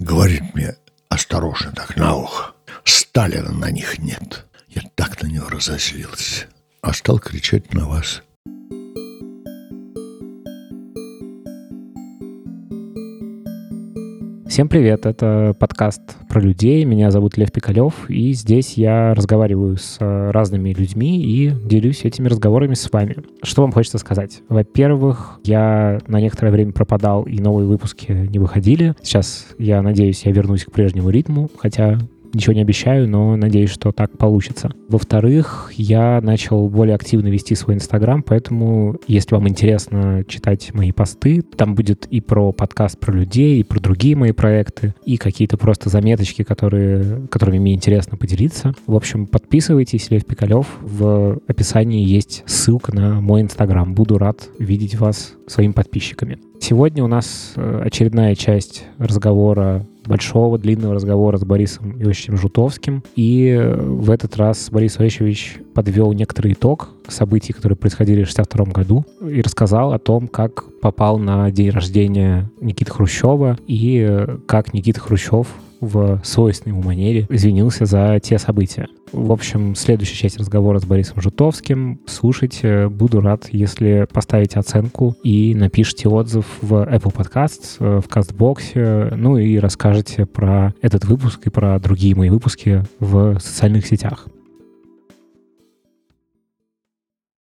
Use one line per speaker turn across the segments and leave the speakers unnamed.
говорит мне осторожно так на ухо. Сталина на них нет. Я так на него разозлился. А стал кричать на вас.
Всем привет, это подкаст про людей. Меня зовут Лев Пикалев, и здесь я разговариваю с э, разными людьми и делюсь этими разговорами с вами. Что вам хочется сказать? Во-первых, я на некоторое время пропадал, и новые выпуски не выходили. Сейчас, я надеюсь, я вернусь к прежнему ритму, хотя Ничего не обещаю, но надеюсь, что так получится. Во-вторых, я начал более активно вести свой Инстаграм, поэтому, если вам интересно читать мои посты, там будет и про подкаст про людей, и про другие мои проекты, и какие-то просто заметочки, которые, которыми мне интересно поделиться. В общем, подписывайтесь, Лев Пикалев. В описании есть ссылка на мой Инстаграм. Буду рад видеть вас своими подписчиками. Сегодня у нас э, очередная часть разговора большого длинного разговора с Борисом Иосифовичем Жутовским. И э, в этот раз Борис Иосифович подвел некоторый итог событий, которые происходили в 1962 году, и рассказал о том, как попал на день рождения Никиты Хрущева и э, как Никита Хрущев в свойственной ему манере извинился за те события. В общем, следующая часть разговора с Борисом Жутовским. Слушайте. Буду рад, если поставите оценку и напишите отзыв в Apple Podcasts, э, в CastBox, ну и расскажете про этот выпуск и про другие мои выпуски в социальных сетях.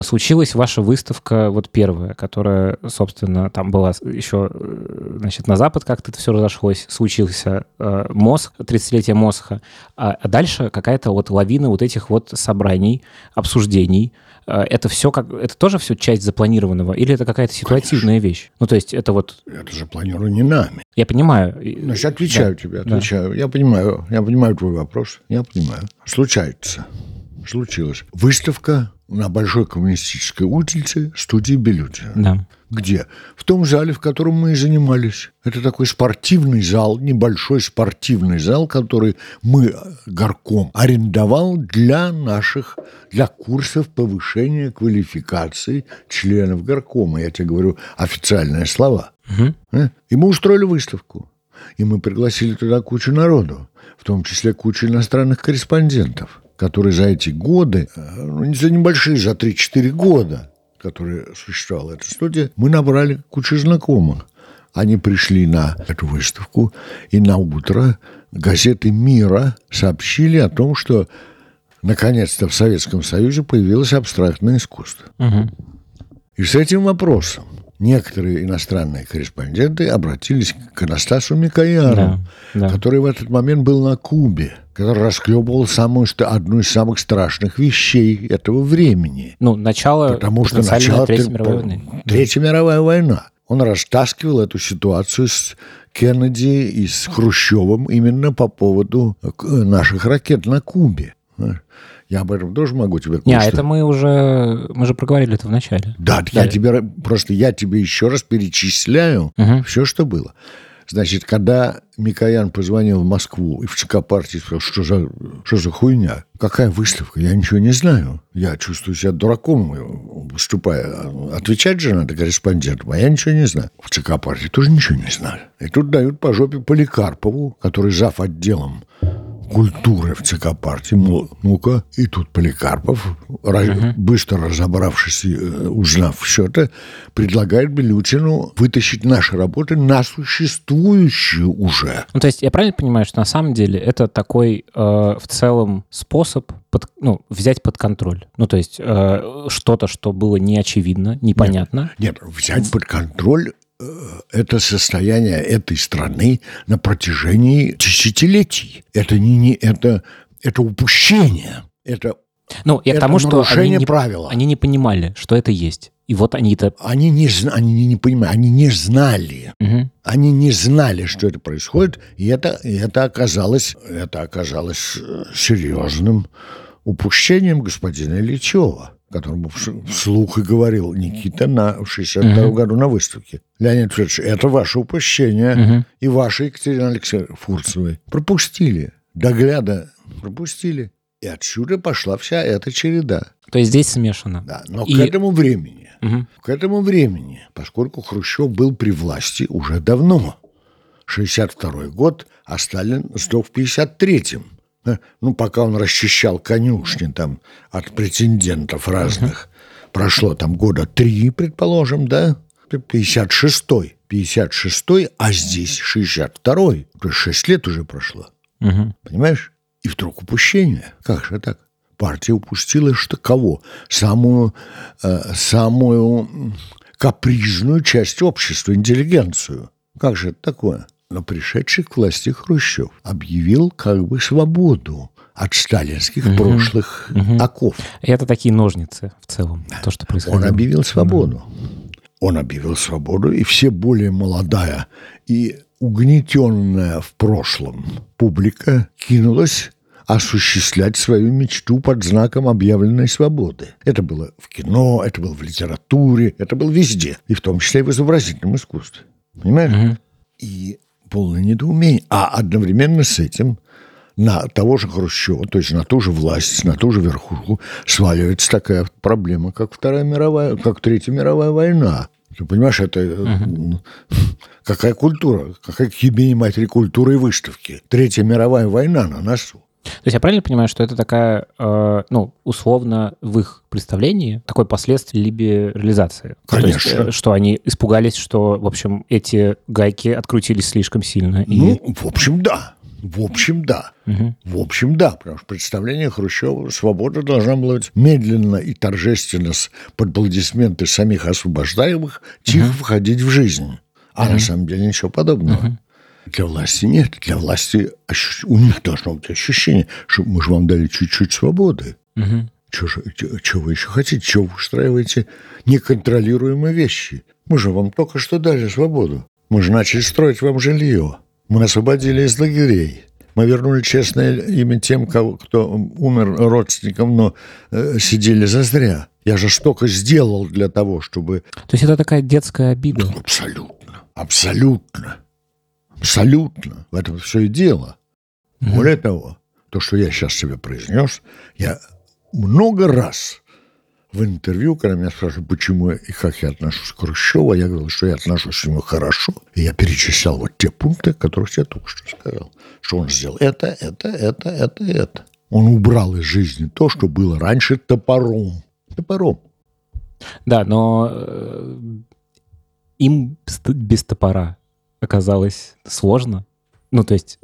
Случилась ваша выставка, вот первая, которая, собственно, там была еще, э, значит, на Запад как-то это все разошлось, случился э, мозг, 30-летие Мосха, а, а дальше какая-то вот лавина вот этих вот собраний, обсуждений, э, это все как, это тоже все часть запланированного, или это какая-то ситуативная Конечно. вещь? Ну, то есть это вот...
Это же планировано не нами.
Я понимаю.
Значит, отвечаю да. тебе, отвечаю. Да. Я понимаю, я понимаю твой вопрос, я понимаю. Случается случилось. Выставка на Большой коммунистической улице студии Белютина.
Да.
Где? В том зале, в котором мы и занимались. Это такой спортивный зал, небольшой спортивный зал, который мы горком арендовал для наших, для курсов повышения квалификации членов горкома. Я тебе говорю официальные слова. Угу. И мы устроили выставку. И мы пригласили туда кучу народу, в том числе кучу иностранных корреспондентов который за эти годы, э, ну, не за небольшие, за 3-4 года, которые существовала эта студия, мы набрали кучу знакомых. Они пришли на эту выставку, и на утро газеты «Мира» сообщили о том, что наконец-то в Советском Союзе появилось абстрактное искусство. Угу. И с этим вопросом некоторые иностранные корреспонденты обратились к Анастасу Микояну, да, да. который в этот момент был на Кубе, который расхлебывал самую, одну из самых страшных вещей этого времени.
Ну, начало,
Потому что начало Третьей мировой войны. Третья мировая война. Он растаскивал эту ситуацию с Кеннеди и с Хрущевым именно по поводу наших ракет на Кубе. Я об этом тоже могу тебе
Не, а это мы уже, мы же проговорили это в начале.
Да, да, я тебе просто я тебе еще раз перечисляю угу. все, что было. Значит, когда Микоян позвонил в Москву и в ЦК партии сказал, что за, что за хуйня, какая выставка, я ничего не знаю. Я чувствую себя дураком, выступая. Отвечать же надо корреспондентам, а я ничего не знаю. В ЦК партии тоже ничего не знаю. И тут дают по жопе Поликарпову, который зав. отделом культуры в ЦК партии. Ну-ка, и тут Поликарпов, uh-huh. быстро разобравшись э, узнав все это, предлагает Белютину вытащить наши работы на существующую уже.
Ну, то есть я правильно понимаю, что на самом деле это такой э, в целом способ под, ну, взять под контроль? Ну, то есть э, что-то, что было неочевидно, непонятно?
Нет, нет взять под контроль это состояние этой страны на протяжении десятилетий. Это не, не это, это упущение. Это
ну, я
это
к тому, что они не,
правила.
они не понимали, что это есть. И вот они-то...
Они не, они не, не понимали, они не знали. Угу. Они не знали, что это происходит, и это, и это, оказалось, это оказалось э, серьезным упущением господина Ильичева которому вслух и говорил Никита на, в 62 uh-huh. году на выставке. Леонид Федорович, это ваше упущение. Uh-huh. И ваша Екатерина Алексеевна Фурцевой. Пропустили. Догляда пропустили. И отсюда пошла вся эта череда.
То есть здесь смешано.
Да, но и... к этому времени, угу. к этому времени, поскольку Хрущев был при власти уже давно, 62 год, а Сталин сдох в 53-м. Э, ну, пока он расчищал конюшни там от претендентов разных. Прошло там года три, предположим, да? 56-й. 56-й, а здесь 62-й. То есть 6 лет уже прошло. Uh-huh. Понимаешь? И вдруг упущение. Как же так? Партия упустила что кого? Самую, э, самую капризную часть общества, интеллигенцию. Как же это такое? Но пришедший к власти Хрущев объявил как бы свободу от сталинских угу. прошлых угу. оков.
И это такие ножницы в целом, то, что происходит.
Он объявил свободу. Он объявил свободу, и все более молодая и угнетенная в прошлом публика кинулась осуществлять свою мечту под знаком объявленной свободы. Это было в кино, это было в литературе, это было везде, и в том числе и в изобразительном искусстве. Понимаешь? Угу. И полное недоумение. А одновременно с этим на того же Хрущева, то есть на ту же власть, на ту же верхушку сваливается такая проблема, как Вторая мировая, как Третья мировая война. Ты понимаешь, это uh какая культура, какая к матери культуры и выставки. Третья мировая война на носу.
То есть я правильно понимаю, что это такая, э, ну, условно, в их представлении такое последствие либерализации?
Конечно.
есть, э, что они испугались, что, в общем, эти гайки открутились слишком сильно?
И... Ну, в общем, да. В общем, да. Угу. В общем, да. Потому что представление Хрущева свобода должна была быть медленно и торжественно под аплодисменты самих освобождаемых тихо угу. входить в жизнь. А угу. на самом деле ничего подобного. Угу. Для власти нет. Для власти у них должно быть ощущение, что мы же вам дали чуть-чуть свободы. Угу. Что вы еще хотите? Чего вы устраиваете неконтролируемые вещи? Мы же вам только что дали свободу. Мы же начали строить вам жилье. Мы освободили из лагерей. Мы вернули честное имя тем, кого, кто умер родственникам, но э, сидели зазря. Я же столько сделал для того, чтобы...
То есть это такая детская обида?
Абсолютно. Абсолютно. Абсолютно. В этом все и дело. Mm-hmm. Более того, то, что я сейчас себе произнес, я много раз в интервью, когда меня спрашивают, почему и как я отношусь к Хрущеву, я говорил, что я отношусь к нему хорошо. И я перечислял вот те пункты, которых я только что сказал. Что он сделал это, это, это, это, это. Он убрал из жизни то, что было раньше топором. Топором.
Да, но э, им без топора оказалось сложно. Ну, то есть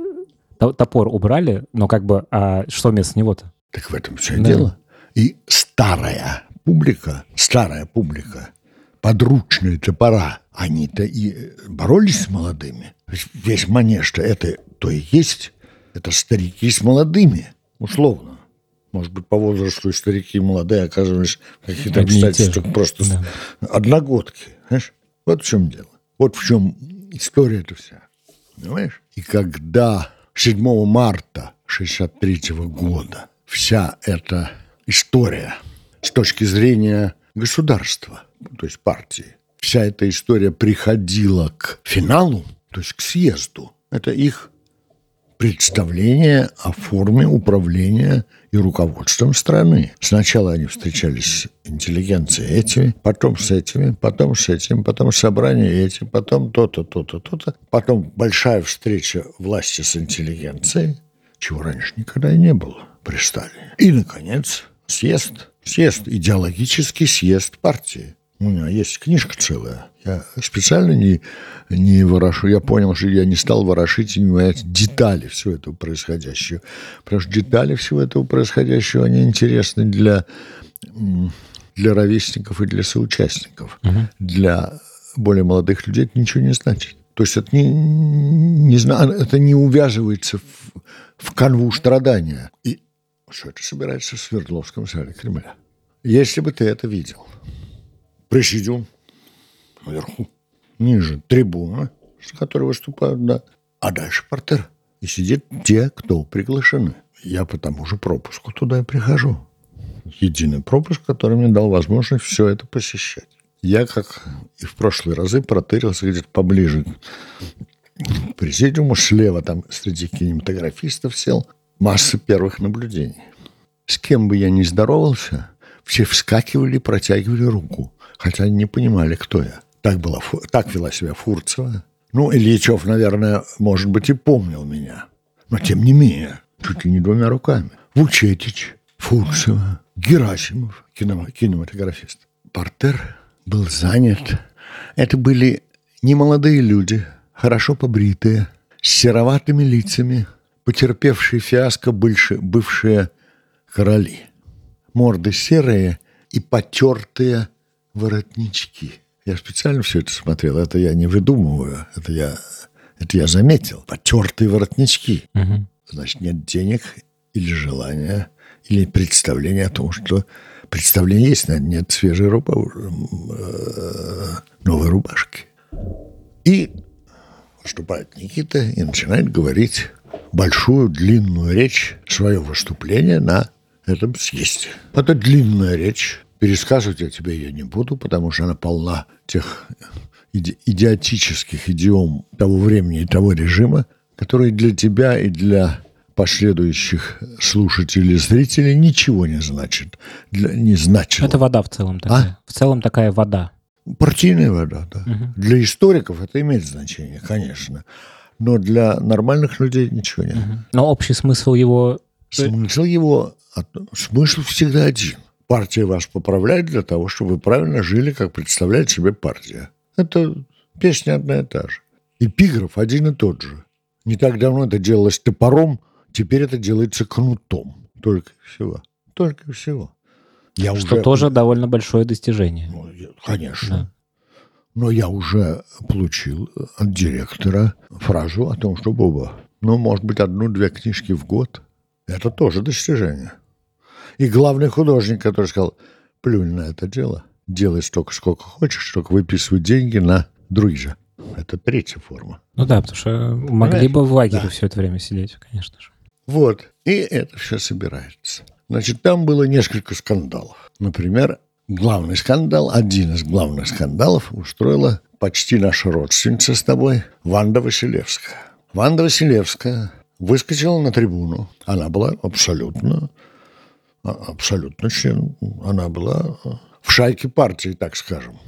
топор убрали, но как бы, а что вместо него-то?
Так в этом все да. дело. И старая публика, старая публика, подручные топора, они-то и боролись с молодыми. Весь манеж-то это то и есть. Это старики с молодыми, условно. Может быть, по возрасту и старики и молодые оказывались какие-то обстоятельства просто да. одногодки. Знаешь? Вот в чем дело. Вот в чем история эта вся. Понимаешь? И когда 7 марта 1963 года вся эта история с точки зрения государства, то есть партии, вся эта история приходила к финалу, то есть к съезду. Это их представление о форме управления и руководством страны. Сначала они встречались с интеллигенцией этими, потом с этими, потом с этим, потом собрание этим, потом то-то, то-то, то-то. Потом большая встреча власти с интеллигенцией, чего раньше никогда и не было при Сталине. И, наконец, съезд. Съезд, идеологический съезд партии. У меня есть книжка целая. Я специально не, не ворошу. Я понял, что я не стал ворошить и не менять детали всего этого происходящего. Потому что детали всего этого происходящего, они интересны для, для ровесников и для соучастников. Угу. Для более молодых людей это ничего не значит. То есть это не, не, это не увязывается в, в канву страдания. И что это собирается в Свердловском зале Кремля. Если бы ты это видел – президиум наверху, ниже трибуна, с которой выступают, да, а дальше портер. И сидят те, кто приглашены. Я по тому же пропуску туда и прихожу. Единый пропуск, который мне дал возможность все это посещать. Я, как и в прошлые разы, протырился где-то поближе к президиуму. Слева там среди кинематографистов сел. Масса первых наблюдений. С кем бы я ни здоровался, все вскакивали, протягивали руку хотя они не понимали, кто я. Так, была, так вела себя Фурцева, Ну, Ильичев, наверное, может быть, и помнил меня. Но, тем не менее, чуть ли не двумя руками. Вучетич, Фурсова, Герасимов, кинематографист. Портер был занят. Это были немолодые люди, хорошо побритые, с сероватыми лицами, потерпевшие фиаско бывшие, бывшие короли. Морды серые и потертые воротнички. Я специально все это смотрел. Это я не выдумываю. Это я, это я заметил. Потертые воротнички. Угу. Значит, нет денег или желания, или представления о том, что представление есть, но нет свежей руба, э, новой рубашки. И выступает Никита и начинает говорить большую длинную речь, свое выступление на этом съезде. Это длинная речь. Пересказывать я тебе ее не буду, потому что она полна тех иди идиотических идиом того времени и того режима, которые для тебя и для последующих слушателей и зрителей ничего не значит. Для, не значит.
Это вода в целом такая. А? В целом такая вода.
Партийная вода, да. Угу. Для историков это имеет значение, конечно. Но для нормальных людей ничего нет. Угу.
Но общий смысл его...
Смысл его... Смысл всегда один. Партия вас поправляет для того, чтобы вы правильно жили, как представляет себе партия. Это песня одна и та же. Эпиграф один и тот же. Не так давно это делалось топором, теперь это делается кнутом. Только всего. Только всего.
Я Что уже... тоже довольно большое достижение.
Ну, конечно. Да. Но я уже получил от директора фразу о том, что Боба, ну, может быть, одну-две книжки в год. Это тоже достижение. И главный художник, который сказал, плюнь на это дело, делай столько, сколько хочешь, только выписывай деньги на дружа. Это третья форма.
Ну да, потому что могли Понимаешь? бы в лагере да. все это время сидеть, конечно же.
Вот. И это все собирается. Значит, там было несколько скандалов. Например, главный скандал, один из главных скандалов устроила почти наша родственница с тобой, Ванда Василевская. Ванда Василевская выскочила на трибуну. Она была абсолютно, абсолютно член. Она была в шайке партии, так скажем.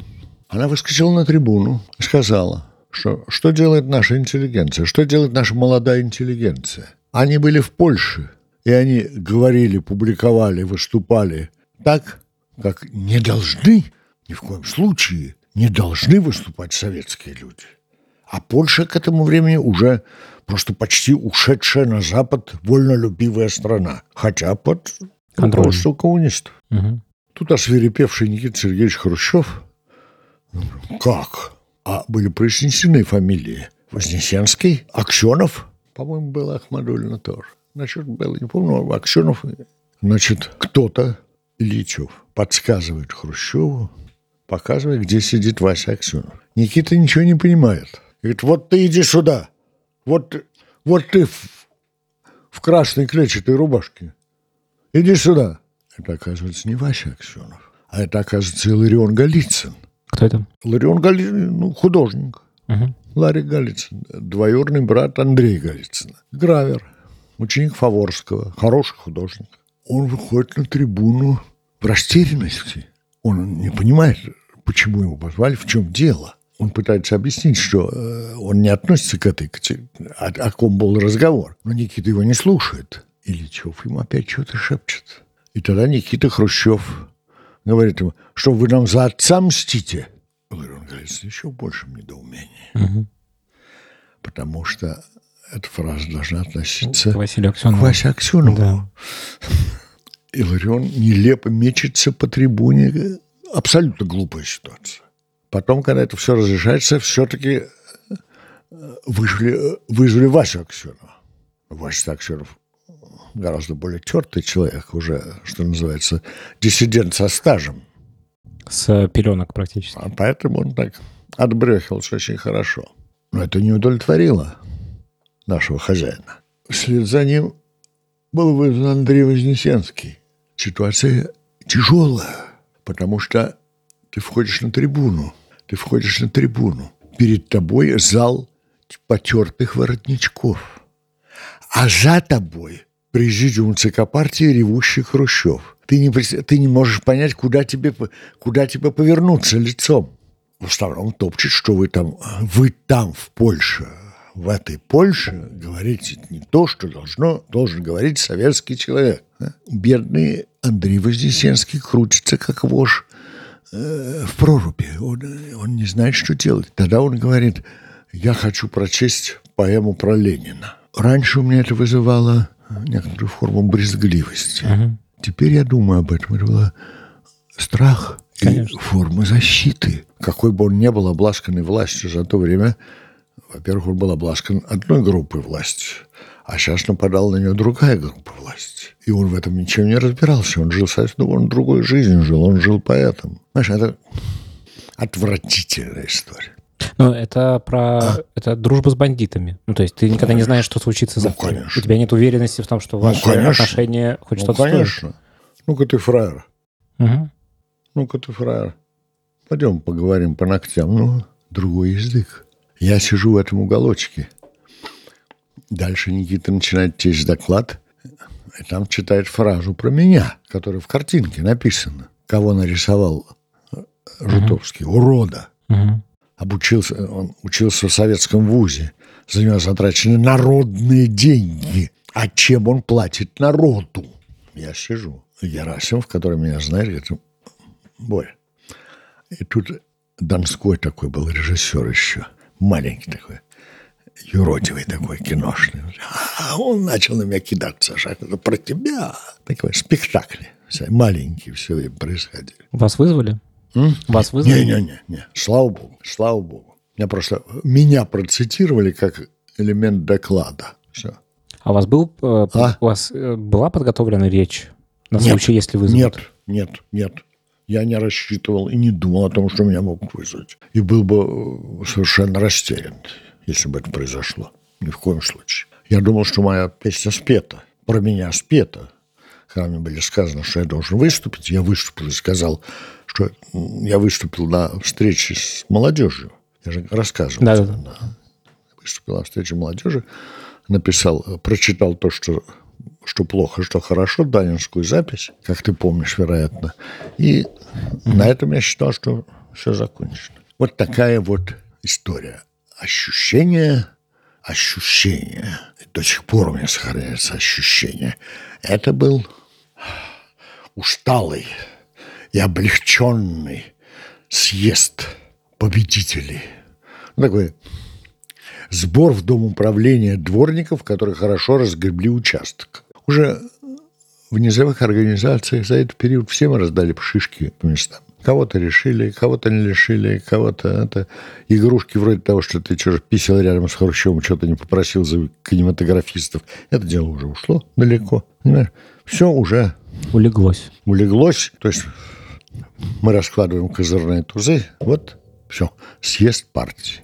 Она выскочила на трибуну и сказала, что что делает наша интеллигенция, что делает наша молодая интеллигенция. Они были в Польше – и они говорили, публиковали, выступали так, как не должны, ни в коем случае, не должны выступать советские люди. А Польша к этому времени уже просто почти ушедшая на Запад вольнолюбивая страна, хотя под руководством коммунистов. Угу. Тут освирепевший Никита Сергеевич Хрущев, как? А были произнесены фамилии Вознесенский, Аксенов, по-моему, был Ахмадулина тоже насчет было, не помню, Аксенов, значит, кто-то, Ильичев, подсказывает Хрущеву, показывает, где сидит Вася Аксенов. Никита ничего не понимает. Говорит, вот ты иди сюда. Вот, вот ты в, в красной клетчатой рубашке. Иди сюда. Это, оказывается, не Вася Аксенов, а это, оказывается, Иларион Голицын.
Кто это?
Иларион Голицын, ну, художник. Угу. Ларри Голицын, двоюродный брат Андрея Голицына. Гравер ученик Фаворского, хороший художник. Он выходит на трибуну в растерянности. Он не понимает, почему его позвали, в чем дело. Он пытается объяснить, что э, он не относится к этой, о, о ком был разговор. Но Никита его не слушает. Ильичев ему опять что-то шепчет. И тогда Никита Хрущев говорит ему, что вы нам за отца мстите. Он говорит, еще в большем недоумении. Угу. Потому что эта фраза должна относиться
к Василию Аксенову.
К Васе Аксенову. Да. Иларион нелепо мечется по трибуне. Абсолютно глупая ситуация. Потом, когда это все разрешается, все-таки э, вызвали, вызвали Васю Аксенова. Вася Аксенов гораздо более тертый человек, уже, что называется, диссидент со стажем.
С пеленок практически.
А поэтому он так отбрехался очень хорошо. Но это не удовлетворило нашего хозяина. Вслед за ним был вызван Андрей Вознесенский. Ситуация тяжелая, потому что ты входишь на трибуну, ты входишь на трибуну. Перед тобой зал потертых воротничков. А за тобой президиум ЦК партии ревущий Хрущев. Ты не, ты не можешь понять, куда тебе, куда тебе повернуться лицом. в основном топчет, что вы там, вы там в Польше, в этой Польше говорите не то, что должно, должен говорить советский человек. Бедный Андрей Вознесенский крутится, как вож э, в проруби. Он, он не знает, что делать. Тогда он говорит, я хочу прочесть поэму про Ленина. Раньше у меня это вызывало некоторую форму брезгливости. Угу. Теперь я думаю об этом. Это было страх Конечно. и форма защиты. Какой бы он ни был обласканный властью за то время, во-первых, он был обласкан одной группой власти, а сейчас нападала на него другая группа власти. И он в этом ничем не разбирался. Он жил совсем он другой жизнью жил, он жил поэтом. Знаешь, это отвратительная история.
Ну, это про... А? Это дружба с бандитами. Ну, то есть ты никогда не знаешь, что случится завтра. Ну, конечно. У тебя нет уверенности в том, что ваши ну, конечно. отношения хоть ну, что-то конечно.
Ну-ка ты фраер. Угу. Ну-ка ты фраер. Пойдем поговорим по ногтям. Ну, другой язык. Я сижу в этом уголочке. Дальше Никита начинает честь доклад, и там читает фразу про меня, которая в картинке написана. Кого нарисовал Житовский? Uh-huh. Урода. Uh-huh. Обучился, он учился в советском вузе. За него затрачены народные деньги. А чем он платит народу? Я сижу. Герасимов, который меня знает, говорит, Боря. И тут Донской такой был режиссер еще – маленький такой, юродивый такой, киношный. А он начал на меня кидаться, шаг, это про тебя. Такой спектакль. Маленький все время происходили.
Вас вызвали? М? Вас вызвали?
Не-не-не, не. слава богу, слава богу. Меня просто, меня процитировали как элемент доклада. Все.
А у вас, был, э, а? у вас э, была подготовлена речь на случай, нет, если вызовут?
Нет, нет, нет я не рассчитывал и не думал о том, что меня могут вызвать. И был бы э, совершенно растерян, если бы это произошло. Ни в коем случае. Я думал, что моя песня спета, про меня спета. Когда мне были сказано, что я должен выступить, я выступил и сказал, что я выступил на встрече с молодежью. Я же рассказывал. Да, да. да. Выступил на встрече молодежи, написал, прочитал то, что что плохо, что хорошо, данинскую запись, как ты помнишь, вероятно. И на этом я считал, что все закончено. Вот такая вот история. Ощущение, ощущение. До сих пор у меня сохраняется ощущение. Это был усталый и облегченный съезд победителей. Такой сбор в Дом управления дворников, которые хорошо разгребли участок. Уже в низовых организациях за этот период всем раздали шишки по местам. Кого-то решили, кого-то не лишили, кого-то это... Игрушки вроде того, что ты что-то писал рядом с Хрущевым, что-то не попросил за кинематографистов. Это дело уже ушло далеко. Понимаешь? Все уже...
Улеглось.
Улеглось. То есть мы раскладываем козырные тузы. Вот все. Съезд партии.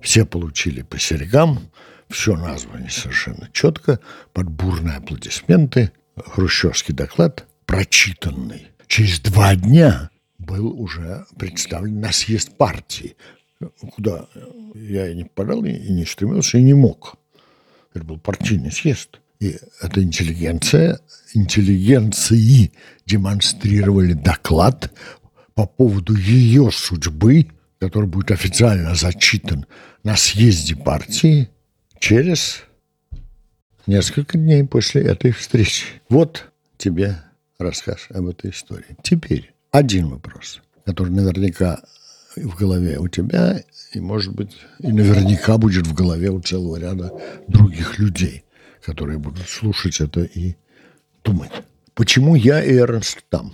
Все получили по серьгам, все названо совершенно четко, под бурные аплодисменты. Хрущевский доклад, прочитанный. Через два дня был уже представлен на съезд партии, куда я и не попадал, и не стремился, и не мог. Это был партийный съезд. И эта интеллигенция, интеллигенции демонстрировали доклад по поводу ее судьбы, который будет официально зачитан на съезде партии через несколько дней после этой встречи. Вот тебе рассказ об этой истории. Теперь один вопрос, который наверняка в голове у тебя, и, может быть, и наверняка будет в голове у целого ряда других людей, которые будут слушать это и думать. Почему я и Эрнст там?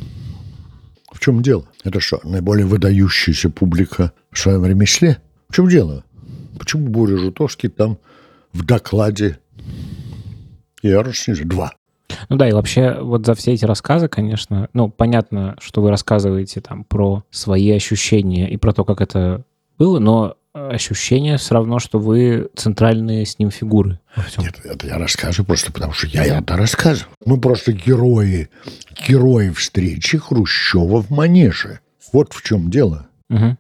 В чем дело? Это что, наиболее выдающаяся публика в своем ремесле? В чем дело? Почему Боря Жутовский там в докладе и Эрнст два?
Ну да, и вообще вот за все эти рассказы, конечно, ну, понятно, что вы рассказываете там про свои ощущения и про то, как это было, но ощущение все равно, что вы центральные с ним фигуры.
Нет, это я рассказываю просто потому, что я это рассказываю. Мы просто герои, герои встречи Хрущева в Манеже. Вот в чем дело. Угу.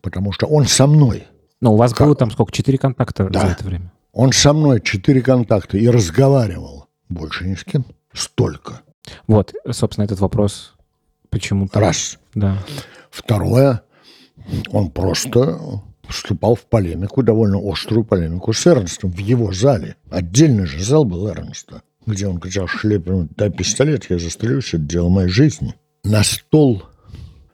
Потому что он со мной.
Но у вас как? было там сколько? Четыре контакта да. за это время?
Он со мной четыре контакта и разговаривал. Больше ни с кем. Столько.
Вот, собственно, этот вопрос. Почему
так? Раз.
Да.
Второе. Он просто вступал в полемику, довольно острую полемику с Эрнстом в его зале. Отдельный же зал был Эрнста, где он кричал шлепом, дай пистолет, я застрелюсь, это дело моей жизни. На стол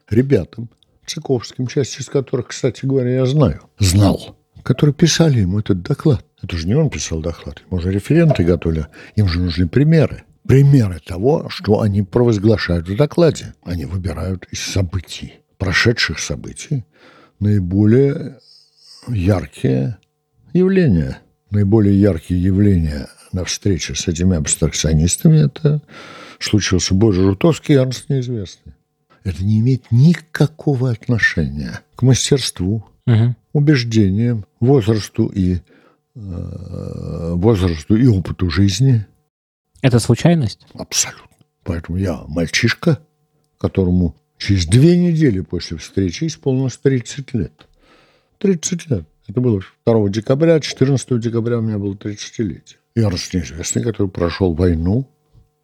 ребятам, Цыковским, часть из которых, кстати говоря, я знаю, знал, которые писали ему этот доклад. Это же не он писал доклад, ему же референты готовили, им же нужны примеры. Примеры того, что они провозглашают в докладе. Они выбирают из событий, прошедших событий, наиболее яркие явления. Наиболее яркие явления на встрече с этими абстракционистами это случился Божий Жутовский и Арнст Неизвестный. Это не имеет никакого отношения к мастерству, угу. убеждениям, возрасту и э, возрасту и опыту жизни.
Это случайность?
Абсолютно. Поэтому я мальчишка, которому через две недели после встречи исполнилось 30 лет. 30 лет. Это было 2 декабря, 14 декабря у меня было 30-летие. Я раз неизвестный, который прошел войну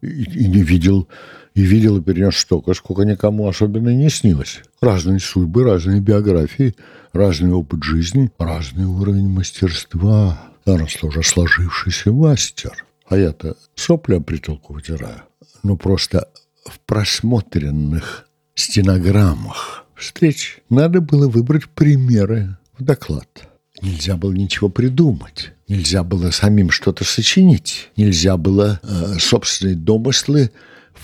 и, и не видел, и видел и перенес столько, сколько никому особенно не снилось. Разные судьбы, разные биографии, разный опыт жизни, разный уровень мастерства. Эрнст уже сложившийся мастер. А я-то сопля притолку вытираю. Ну, просто в просмотренных стенограммах встреч надо было выбрать примеры в доклад. Нельзя было ничего придумать. Нельзя было самим что-то сочинить. Нельзя было э, собственные домыслы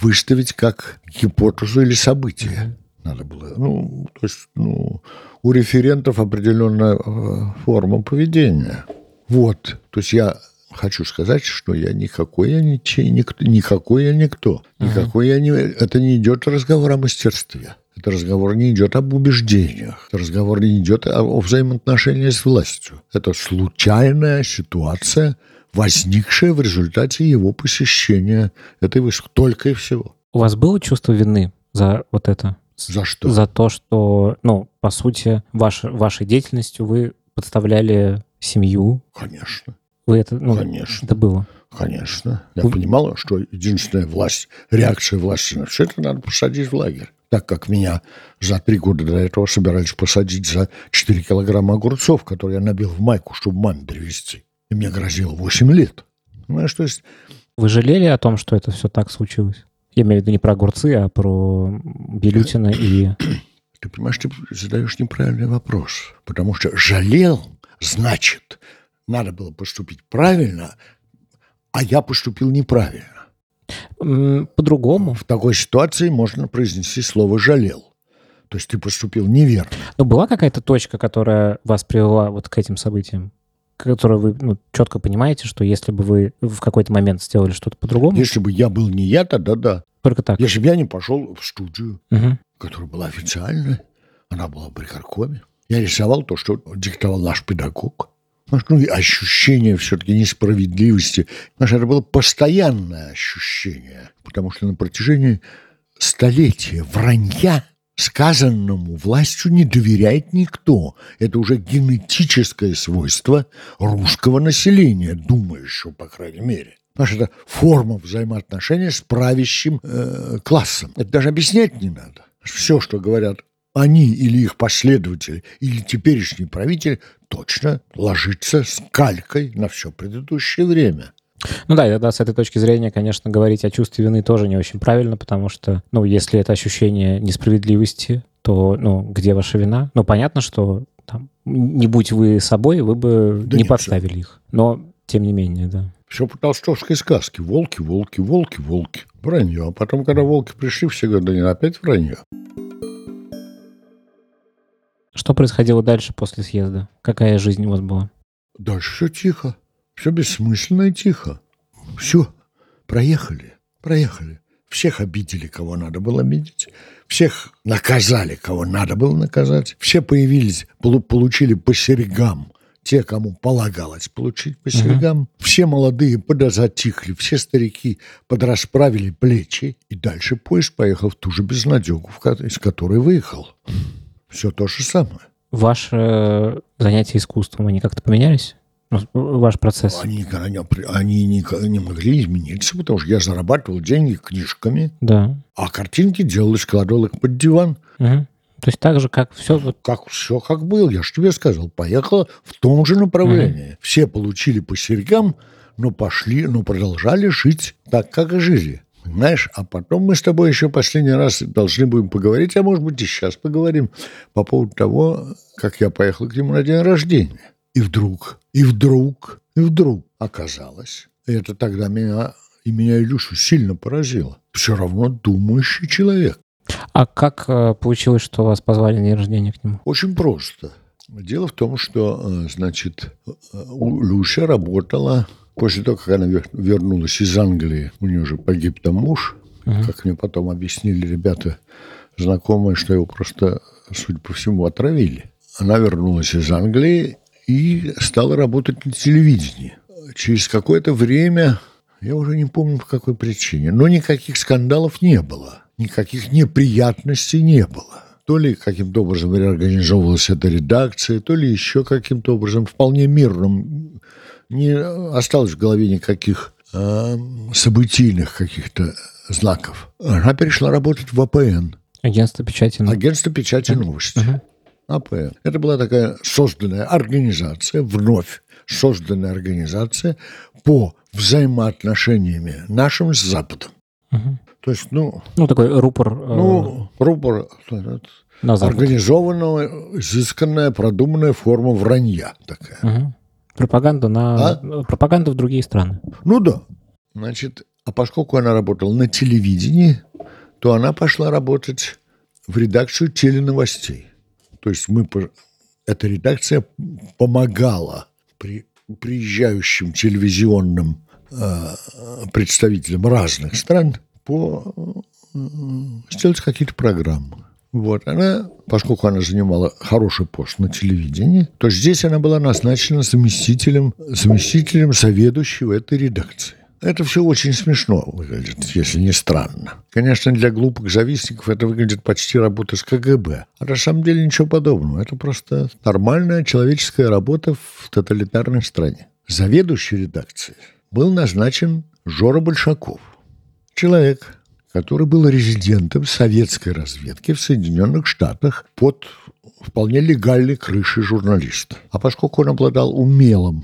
выставить как гипотезу или событие. Надо было, ну, то есть, ну, у референтов определенная э, форма поведения. Вот, то есть я хочу сказать, что я никакой я ничей, никто, никакой я никто, никакой я не, это не идет разговор о мастерстве. Это разговор не идет об убеждениях. Это разговор не идет о, взаимоотношении с властью. Это случайная ситуация, возникшая в результате его посещения этой выставки. Только и всего.
У вас было чувство вины за вот это?
За что?
За то, что, ну, по сути, ваш, вашей деятельностью вы подставляли семью.
Конечно.
Вы это, ну,
Конечно.
это было.
Конечно. Я вы... понимала, что единственная власть, реакция власти на все это надо посадить в лагерь. Так как меня за три года до этого собирались посадить за 4 килограмма огурцов, которые я набил в майку, чтобы маме привезти. И мне грозило 8 лет. Знаешь, то есть...
Вы жалели о том, что это все так случилось? Я имею в виду не про огурцы, а про Белютина и...
Ты понимаешь, ты задаешь неправильный вопрос. Потому что жалел, значит, надо было поступить правильно, а я поступил неправильно.
По-другому.
В такой ситуации можно произнести слово «жалел». То есть ты поступил неверно.
Но была какая-то точка, которая вас привела вот к этим событиям? которую вы ну, четко понимаете, что если бы вы в какой-то момент сделали что-то по-другому...
Если бы я был не я, тогда да.
Только так?
Если бы я не пошел в студию, угу. которая была официальная, она была при Каркоме. Я рисовал то, что диктовал наш педагог ну, и ощущение все-таки несправедливости. Знаешь, это было постоянное ощущение, потому что на протяжении столетия вранья сказанному властью не доверяет никто. Это уже генетическое свойство русского населения, думающего, по крайней мере. Потому это форма взаимоотношения с правящим э, классом. Это даже объяснять не надо. Все, что говорят они или их последователи, или теперешний правитель точно ложится с калькой на все предыдущее время.
Ну да, и тогда с этой точки зрения, конечно, говорить о чувстве вины тоже не очень правильно, потому что, ну, если это ощущение несправедливости, то, ну, где ваша вина? Ну, понятно, что там, не будь вы собой, вы бы да не нет, подставили их. Но, тем не менее, да.
Все по толстовской сказке. Волки, волки, волки, волки. Вранье. А потом, когда волки пришли, все говорят, да опять вранье.
Что происходило дальше после съезда? Какая жизнь у вас была?
Дальше все тихо. Все бессмысленно и тихо. Все. Проехали. Проехали. Всех обидели, кого надо было обидеть. Всех наказали, кого надо было наказать. Все появились, получили по серьгам те, кому полагалось получить по серьгам. Uh-huh. Все молодые подозатихли, все старики подрасправили плечи. И дальше поезд поехал в ту же безнадегу, из которой выехал. Все то же самое.
Ваши э, занятия искусством, они как-то поменялись? Ну, ваш процесс?
Они никогда не, они никогда не могли измениться, потому что я зарабатывал деньги книжками,
да.
а картинки делал и складывал их под диван.
Угу. То есть так же, как все...
Как все как был, я же тебе сказал. Поехала в том же направлении. Mm-hmm. Все получили по серьгам, но пошли, но продолжали жить так, как и жили. Понимаешь? А потом мы с тобой еще последний раз должны будем поговорить, а может быть и сейчас поговорим по поводу того, как я поехал к нему на день рождения. И вдруг, и вдруг, и вдруг оказалось, и это тогда меня и меня Илюшу сильно поразило. Все равно думающий человек.
А как э, получилось, что вас позвали на день рождения к нему?
Очень просто. Дело в том, что, э, значит, э, Люся работала после того, как она вернулась из Англии. У нее уже погиб там муж. Угу. Как мне потом объяснили ребята, знакомые, что его просто, судя по всему, отравили. Она вернулась из Англии и стала работать на телевидении. Через какое-то время я уже не помню по какой причине. Но никаких скандалов не было. Никаких неприятностей не было. То ли каким-то образом реорганизовывалась эта редакция, то ли еще каким-то образом вполне мирным. Не осталось в голове никаких э, событийных каких-то знаков. Она перешла работать в АПН.
Агентство печати
новости. Агентство печати новости. Uh-huh. АПН. Это была такая созданная организация, вновь созданная организация по взаимоотношениями нашим с Западом. Угу. То есть, ну...
Ну, такой рупор...
Э, ну, рупор... На Организованная, изысканная, продуманная форма вранья такая.
Угу. Пропаганда на... А? Пропаганда в другие страны.
Ну да. Значит, а поскольку она работала на телевидении, то она пошла работать в редакцию теленовостей. То есть мы... Эта редакция помогала при приезжающим телевизионным э, представителям разных стран по э, сделать какие-то программы. Вот, она, поскольку она занимала хороший пост на телевидении, то здесь она была назначена заместителем, заместителем заведующего этой редакции. Это все очень смешно выглядит, если не странно. Конечно, для глупых завистников это выглядит почти работа с КГБ. А на самом деле ничего подобного. Это просто нормальная человеческая работа в тоталитарной стране. Заведующий редакцией был назначен Жора Большаков. Человек, который был резидентом советской разведки в Соединенных Штатах под вполне легальной крышей журналиста. А поскольку он обладал умелым,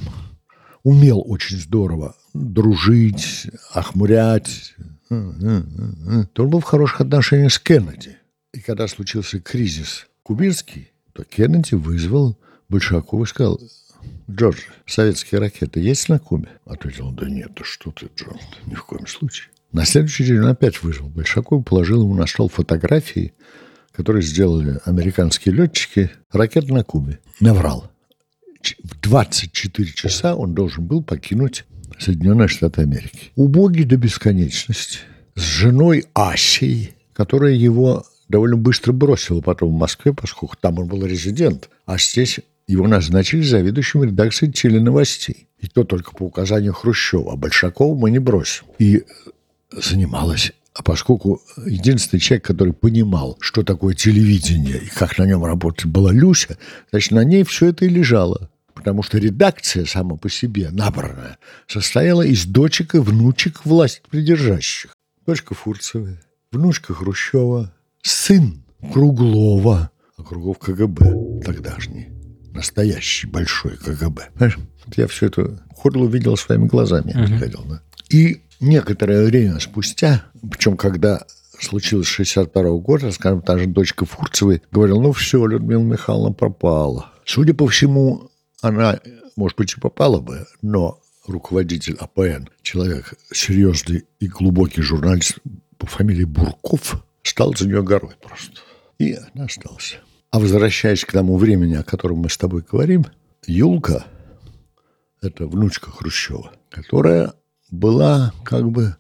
умел очень здорово дружить, охмурять. То он был в хороших отношениях с Кеннеди. И когда случился кризис кубинский, то Кеннеди вызвал Большакова и сказал, Джордж, советские ракеты есть на Кубе? Ответил он, да нет, да что ты, Джордж, ни в коем случае. На следующий день он опять вызвал Большакова, положил ему на стол фотографии, которые сделали американские летчики ракет на Кубе. Наврал. В 24 часа он должен был покинуть Соединенные Штаты Америки. Убогий до бесконечности, с женой Асей, которая его довольно быстро бросила потом в Москве, поскольку там он был резидент, а здесь его назначили заведующим редакцией теленовостей. И то только по указанию Хрущева. А Большакова мы не бросим. И занималась а поскольку единственный человек, который понимал, что такое телевидение и как на нем работать, была Люся, значит, на ней все это и лежало потому что редакция сама по себе, набранная, состояла из дочек и внучек власть придержащих. Дочка Фурцева, внучка Хрущева, сын Круглова, а Круглов КГБ тогдашний, настоящий большой КГБ. Понимаешь? Я все это хорло увидел своими глазами, я приходил, да. И некоторое время спустя, причем когда случилось 62 -го года, скажем, та же дочка Фурцевой говорила, ну все, Людмила Михайловна пропала. Судя по всему, она, может быть, и попала бы, но руководитель АПН, человек серьезный и глубокий журналист по фамилии Бурков, стал за нее горой просто. И она осталась. А возвращаясь к тому времени, о котором мы с тобой говорим, Юлка – это внучка Хрущева, которая была как бы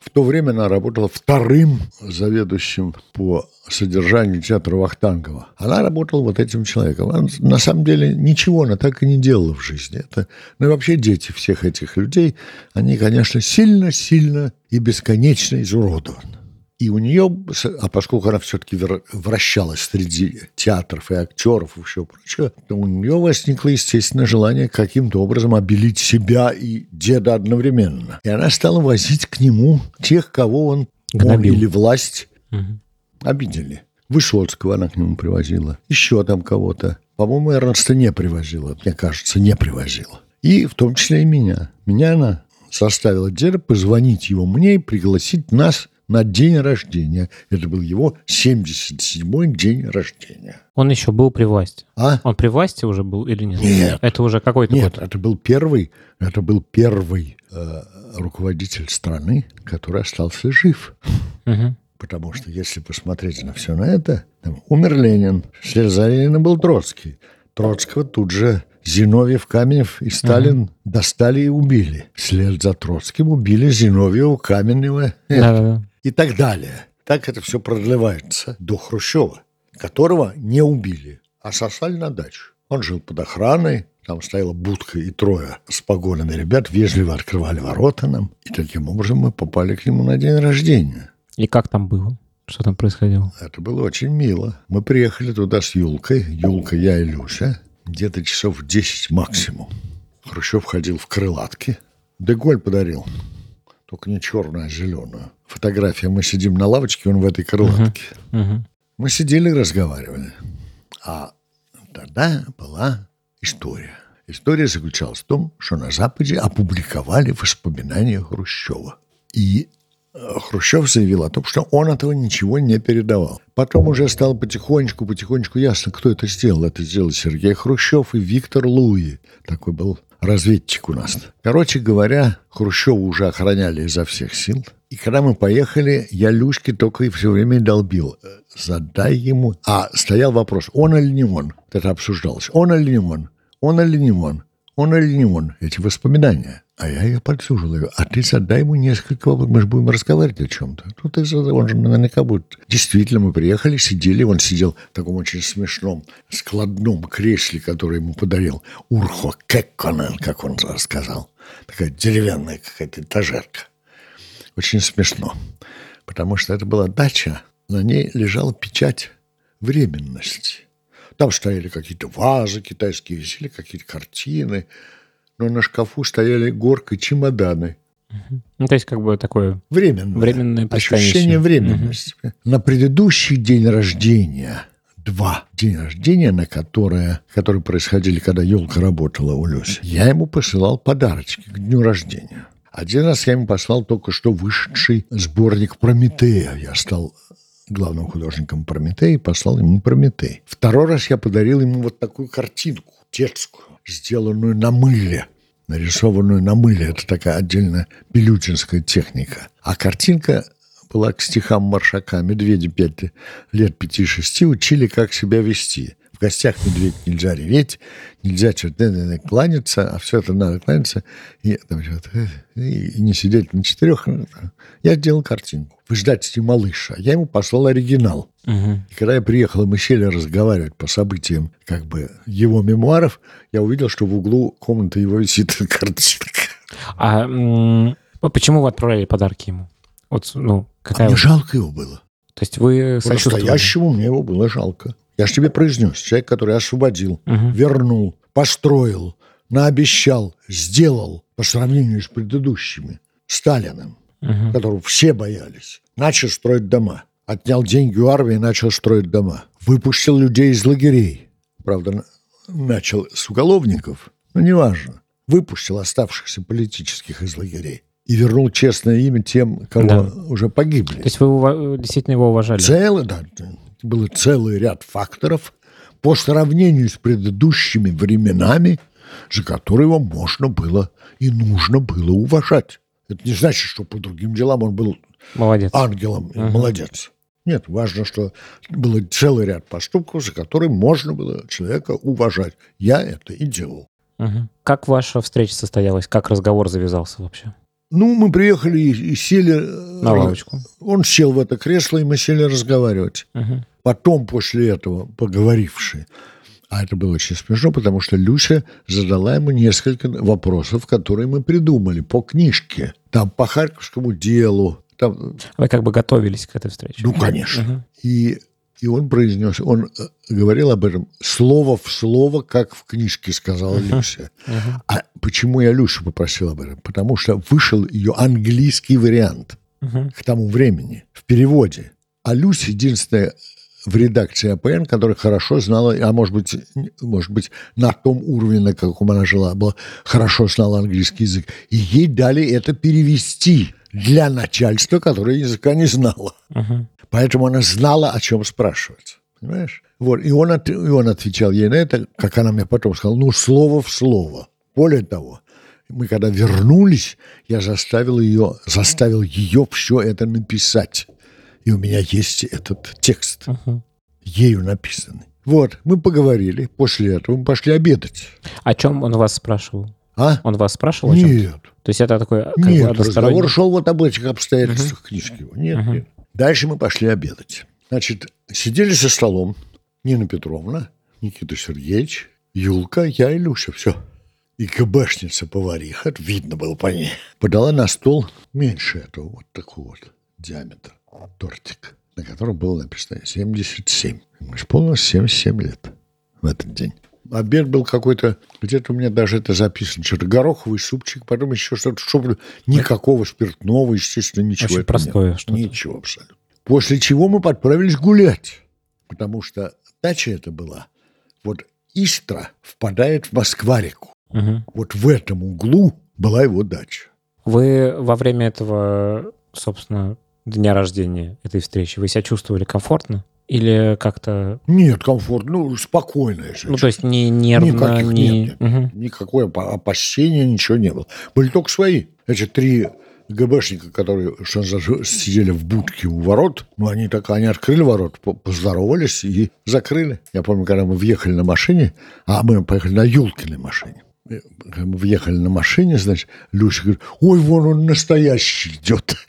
в то время она работала вторым заведующим по содержанию театра Вахтангова. Она работала вот этим человеком. Она, на самом деле ничего она так и не делала в жизни. Это, ну и вообще дети всех этих людей, они, конечно, сильно-сильно и бесконечно изуродованы. И у нее, а поскольку она все-таки вращалась среди театров и актеров и всего прочего, то у нее возникло, естественно, желание каким-то образом обелить себя и деда одновременно. И она стала возить к нему тех, кого он, он или власть угу. обидели. Высоцкого она к нему привозила. Еще там кого-то. По-моему, Эрнста не привозила. Мне кажется, не привозила. И в том числе и меня. Меня она заставила деда позвонить его мне и пригласить нас на день рождения. Это был его 77-й день рождения.
Он еще был при власти.
А?
Он при власти уже был или нет?
Нет.
Это уже какой-то
Нет,
год.
это был первый, это был первый э, руководитель страны, который остался жив.
Мгм.
Потому что если посмотреть на все на это, там умер Ленин, вслед за Лениным был Троцкий. Троцкого тут же Зиновьев, Каменев и Сталин достали и убили. Вслед за Троцким убили Зиновьева, Каменева э,
Да-да-да.
И так далее. Так это все продлевается до Хрущева, которого не убили, а сосали на дачу. Он жил под охраной, там стояла будка и трое с погонами ребят вежливо открывали ворота нам. И таким образом мы попали к нему на день рождения.
И как там было? Что там происходило?
Это было очень мило. Мы приехали туда с Юлкой. Юлка, я и Люся. Где-то часов в 10 максимум. Хрущев ходил в крылатке. Деголь подарил. Только не черную, а зеленую. Фотография. Мы сидим на лавочке, он в этой крылатке.
Мгм.
Мы сидели и разговаривали. А тогда была история. История заключалась в том, что на Западе опубликовали воспоминания Хрущева. И э, Хрущев заявил о том, что он этого ничего не передавал. Потом уже стало потихонечку, потихонечку ясно, кто это сделал. Это сделал Сергей Хрущев и Виктор Луи. Такой был разведчик у нас. Короче говоря, Хрущева уже охраняли изо всех сил. И когда мы поехали, я Люське только и все время долбил. Э, Задай ему... А, стоял вопрос, он или не он. Это обсуждалось. Он или не он? Он или не он? Он или не он? Эти воспоминания. А я ее. Я говорю, а ты задай ему несколько вопросов. Мы же будем разговаривать о чем-то. Ну, ты задай, он же наверняка будет. Действительно, мы приехали, сидели. Он сидел в таком очень смешном складном кресле, которое ему подарил Урхо Кекконен, как он сказал. Такая деревянная какая-то этажерка. Очень смешно. Потому что это была дача, на ней лежала печать временности. Там стояли какие-то вазы китайские, висели какие-то картины, но на шкафу стояли горкой чемоданы.
Ну, то есть как бы такое
Временно.
временное пристанище.
Ощущение временности. На предыдущий день рождения, два день рождения, на которые, которые происходили, когда елка работала у Люси, я ему посылал подарочки к дню рождения. Один раз я ему послал только что вышедший сборник Прометея. Я стал главным художником Прометея и послал ему Прометей. Второй раз я подарил ему вот такую картинку детскую, сделанную на мыле нарисованную на мыле. Это такая отдельная белютинская техника. А картинка была к стихам Маршака. Медведи пять лет пяти-шести учили, как себя вести. В гостях медведь нельзя реветь, нельзя что-то кланяться, а все это надо кланяться и, там, что-то, и, и не сидеть на четырех. Я делал картинку. Вы ждете малыша. Я ему послал оригинал.
Мгм.
И когда я приехал, и мы сели разговаривать по событиям как бы его мемуаров, я увидел, что в углу комнаты его висит картинка.
А а почему вы отправляли подарки ему? Вот, ну,
А
какая...
мне
вот-
жалко его было.
То есть вы сочувствовали?
По-настоящему мне его было жалко. Я же тебе произнес. Человек, который освободил,
Мгм.
вернул, построил, наобещал, сделал по сравнению с предыдущими. Сталиным,
Мгм.
которого все боялись. Начал строить дома. Отнял деньги у армии и начал строить дома. Выпустил людей из лагерей. Правда, на- начал с уголовников, но неважно. Выпустил оставшихся политических из лагерей. И вернул честное имя тем, кого
Да.
уже погибли.
То есть вы ува- действительно его уважали?
Целый, да, был целый ряд факторов по сравнению с предыдущими временами, за которые его можно было и нужно было уважать. Это не значит, что по другим делам он был
Молодец.
ангелом и молодец. Нет, важно, что был целый ряд поступков, за которые можно было человека уважать. Я это и делал.
Мгм. Как ваша встреча состоялась? Как разговор завязался вообще?
Ну, мы приехали и, и сели... э,
На лавочку.
Он сел в это кресло, и мы сели разговаривать.
Мгм.
Потом, после этого, поговоривши, а это было очень смешно, потому что Люся задала ему несколько вопросов, которые мы придумали по книжке. Там по Харьковскому делу. Там,
Вы как бы готовились к этой встрече?
ну, конечно.
Мгм.
И, и он произнес, он э, говорил об этом слово в слово, как в книжке сказала Люся.
Мгм.
А почему я Люсю попросил об этом? Потому что вышел ее английский вариант
Мгм.
к тому времени в переводе. А Люся единственное в редакции АПН, которая хорошо знала, а может быть, может быть, на том уровне, на каком она жила, была, хорошо знала английский язык. И ей дали это перевести для начальства, которое языка не знало.
Мгм.
Поэтому она знала, о чем спрашивать. Понимаешь? Вот. И он, от- и он отвечал ей на это, как она мне потом сказала, ну, слово в слово. Более того, мы когда вернулись, я заставил ее, заставил ее все это написать. И у меня есть этот текст,
Мгм.
ею написанный. Вот, мы поговорили. После этого мы пошли обедать.
О чем он вас спрашивал?
А?
Он вас спрашивал о чем?
Нет.
То есть это такой как бы
Нет,
односторонний-
разговор шел вот об этих обстоятельствах книжки его. Нет,
Мгм.
нет. Дальше мы пошли обедать. Значит, сидели за столом Нина Петровна, Никита Сергеевич, Юлка, я и Люся. Все. И КБшница-повариха, видно было по ней, подала на стол меньше этого, вот такой вот диаметр, тортик, на котором было написано 77. Ему исполнилось 77 лет в этот день. Обед был какой-то, где-то у меня даже это записано, что-то гороховый супчик, потом еще что-то, чтобы никакого спиртного, естественно, ничего.
Очень простое что-то.
Ничего абсолютно. После чего мы отправились гулять, потому что дача это была. Вот Истра впадает в Москва-реку.
Мгм.
Вот в этом углу была его дача.
Вы во время этого, собственно, дня рождения этой встречи, вы себя чувствовали комфортно? Или как-то,
Нет, комфортно, ну, спокойно.
ну, то есть не нервно,
Никаких
не...
нет, нет.
Мгм.
Никакое опа- опасения, ничего не было. Были только свои. Эти три ГБшника, которые что сидели в будке у ворот, ну, они так, они открыли ворот, по- поздоровались и закрыли. Я помню, когда мы въехали на машине, а мы поехали на Юлкиной машине. Мы въехали на машине, значит, Люся говорит, ой, вон он настоящий идет.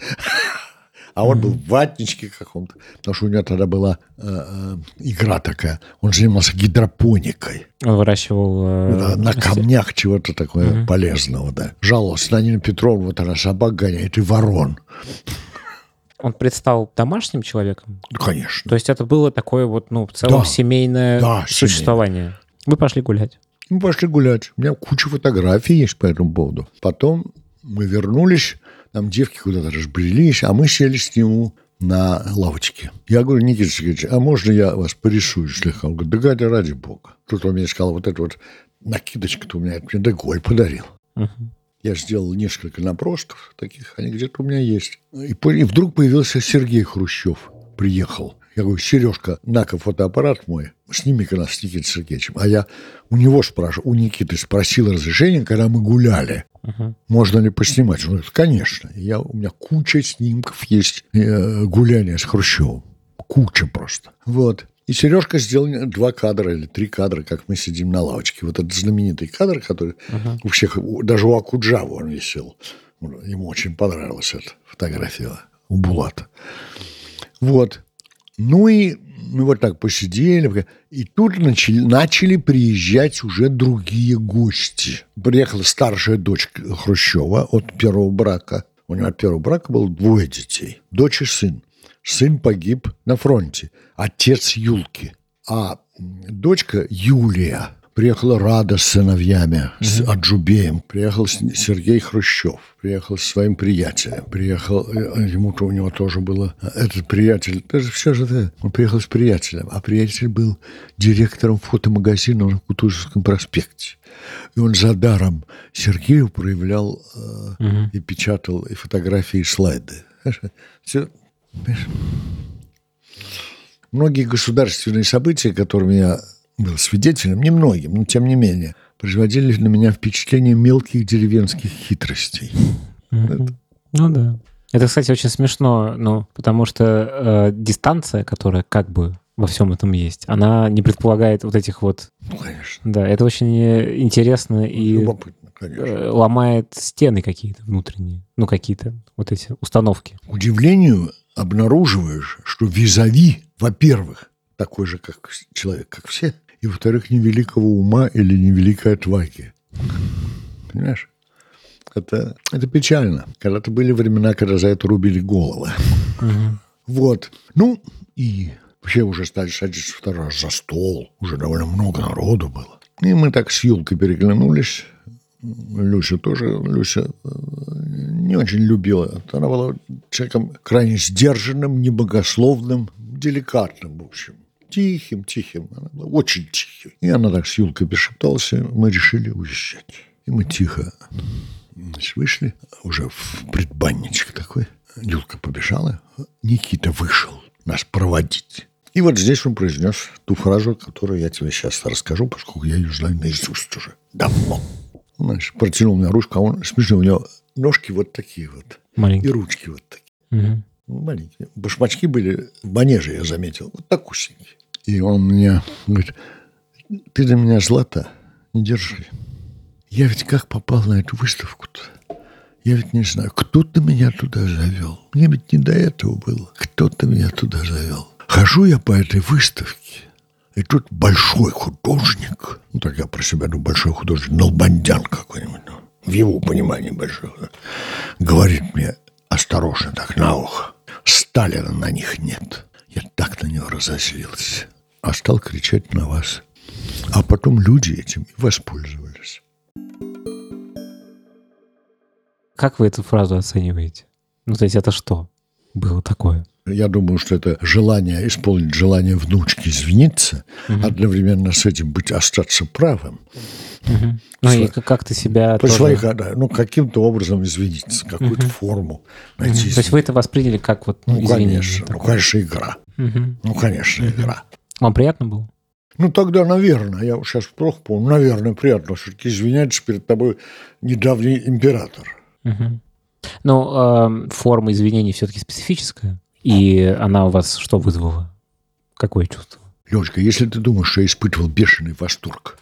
А он был в ватничке каком-то, потому что у него тогда была э, э, игра такая. Он занимался гидропоникой.
Он выращивал... э,
на
с-
камнях чего-то такое полезного, да. Жаловался на Нину Петровну, вот она собак гоняет и ворон.
Он предстал домашним человеком?
Ну, конечно.
То есть это было такое вот, ну, в целом
Да.
семейное
Да,
существование. Вы пошли гулять.
Мы пошли гулять. У меня куча фотографий есть по этому поводу. Потом мы вернулись, там девки куда-то разбрелись, а мы сели с ним на лавочке. Я говорю, Никита Сергеевич, а можно я вас порисую слегка? Он говорит, да Гадя, ради бога. Тут он мне сказал, вот эта вот накидочка-то у меня, это мне Деголь подарил.
Мгм.
Я сделал несколько набросков таких, они где-то у меня есть. И, и вдруг появился Сергей Хрущев, приехал. Я говорю, Сережка, на-ка фотоаппарат мой, сними-ка нас с Никитой Сергеевичем. А я у него спрашиваю, у Никиты спросил разрешение, когда мы гуляли.
Мгм.
Можно ли поснимать? Он говорит, конечно. Я, у меня куча снимков есть э, гуляния с Хрущевым. Куча просто. Вот. И Сережка сделал два кадра или три кадра, как мы сидим на лавочке. Вот этот знаменитый кадр, который у всех, даже у Акуджава он висел. Ему очень понравилась эта фотография у Булата. Вот. Ну и мы вот так посидели. И тут начали, начали приезжать уже другие гости. Приехала старшая дочь Хрущева от первого брака. У него от первого брака было двое детей. Дочь и сын. Сын погиб на фронте. Отец Юлки. А дочка Юлия приехала Рада с сыновьями, с Аджубеем. Приехал с- Сергей Хрущев. Приехал со своим приятелем. Приехал, э, ему-то у него тоже было э, этот приятель. Это же все же это. Он приехал с приятелем. А приятель был директором фотомагазина на Кутузовском проспекте. И он за даром Сергею проявлял э, и печатал и фотографии, и слайды. Все, Многие государственные события, которым я был свидетелем, немногим, но тем не менее, производили на меня впечатление мелких деревенских хитростей.
Мгм. Ну да. Это, кстати, очень смешно, ну, потому что э, дистанция, которая как бы во всем этом есть, она не предполагает вот этих вот...
Ну, конечно.
Да, это очень э, интересно и
Любопытно, конечно.
э, ломает стены какие-то внутренние, ну, какие-то вот эти установки.
К удивлению, обнаруживаешь, что визави, во-первых, такой же, как человек, как все, и, во-вторых, невеликого ума или невеликой отваги. Понимаешь? Это, это печально. Когда-то были времена, когда за это рубили головы. Вот. Ну, и вообще уже стали садиться второй раз за стол. Уже довольно много народу было. И мы так с Юлкой переглянулись. Люся тоже, Люся э, не очень любила. Она была человеком крайне сдержанным, небогословным, деликатным, в общем. Тихим, тихим. Она была очень тихим. И она так с Юлкой перешепталась, мы решили уезжать. И мы тихо значит, вышли, уже в предбанничек такой. Юлка побежала, Никита вышел нас проводить. И вот здесь он произнес ту фразу, которую я тебе сейчас расскажу, поскольку я ее знаю наизусть уже давно. Он, значит, протянул мне ручку, а он, смешно, у него ножки вот такие вот.
Маленький.
И ручки вот такие. Ну, маленькие. Башмачки были в манеже, я заметил. Вот такусенькие. И он мне говорит, ты для меня злата не держи. Я ведь как попал на эту выставку-то? Я ведь не знаю, кто-то меня туда завел. Мне ведь не до этого было. Кто-то меня туда завел. Хожу я по этой выставке, и тут большой художник, ну так я про себя думаю, большой художник, Налбандян какой-нибудь, ну, в его понимании большой, говорит мне осторожно так на ухо, Сталина на них нет. Я так на него разозлился, а стал кричать на вас. А потом люди этим и воспользовались.
Как вы эту фразу оцениваете? Ну, то есть это что было такое?
Я думаю, что это желание исполнить желание внучки извиниться, одновременно с этим быть остаться правым.
Ну и как, как ты себя
То
тоже-
своих, да, ну, каким-то образом извиниться, какую-то форму
Мгм.
найти.
То есть вы это восприняли как вот ну,
Ну,
извинение
конечно, ну,
такое?
конечно, игра.
Мгм.
Ну, конечно, игра.
Вам приятно было?
Ну, тогда, наверное, я сейчас плохо помню, наверное, приятно все-таки извиняться перед тобой недавний император.
Мгм. Ну, эм, форма извинений все-таки специфическая. И она у вас что вызвала? Какое чувство?
Лёшка, если ты думаешь, что я испытывал бешеный восторг,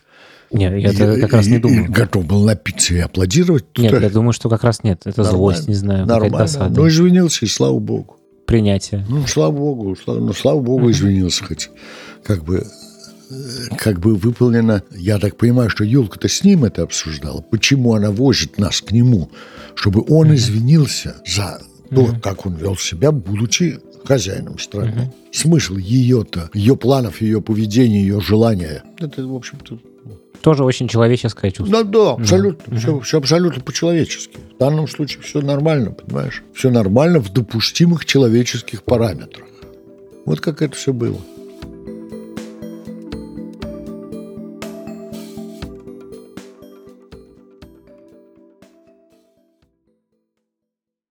Нет, я это как раз не думаю.
готов был напиться и аплодировать,
Нет, я думаю, что как раз нет. Это
нормально.
злость, не знаю,
Нормально.
досада.
Ну, извинился, и слава богу.
Принятие.
Ну, слава богу, слава, ну, слава богу, извинился хоть. Как бы, э, как бы выполнено. Я так понимаю, что Юлка-то с ним это обсуждала. Почему она возит нас к нему? Чтобы он извинился за то, как он вел себя, будучи хозяином страны. Смысл ее-то, ее планов, ее поведения, ее желания. Это, в общем-то,
Тоже очень человеческое чувство.
да, да, абсолютно. Все, все абсолютно по-человечески. В данном случае все нормально, понимаешь? Все нормально в допустимых человеческих параметрах. Вот как это все было.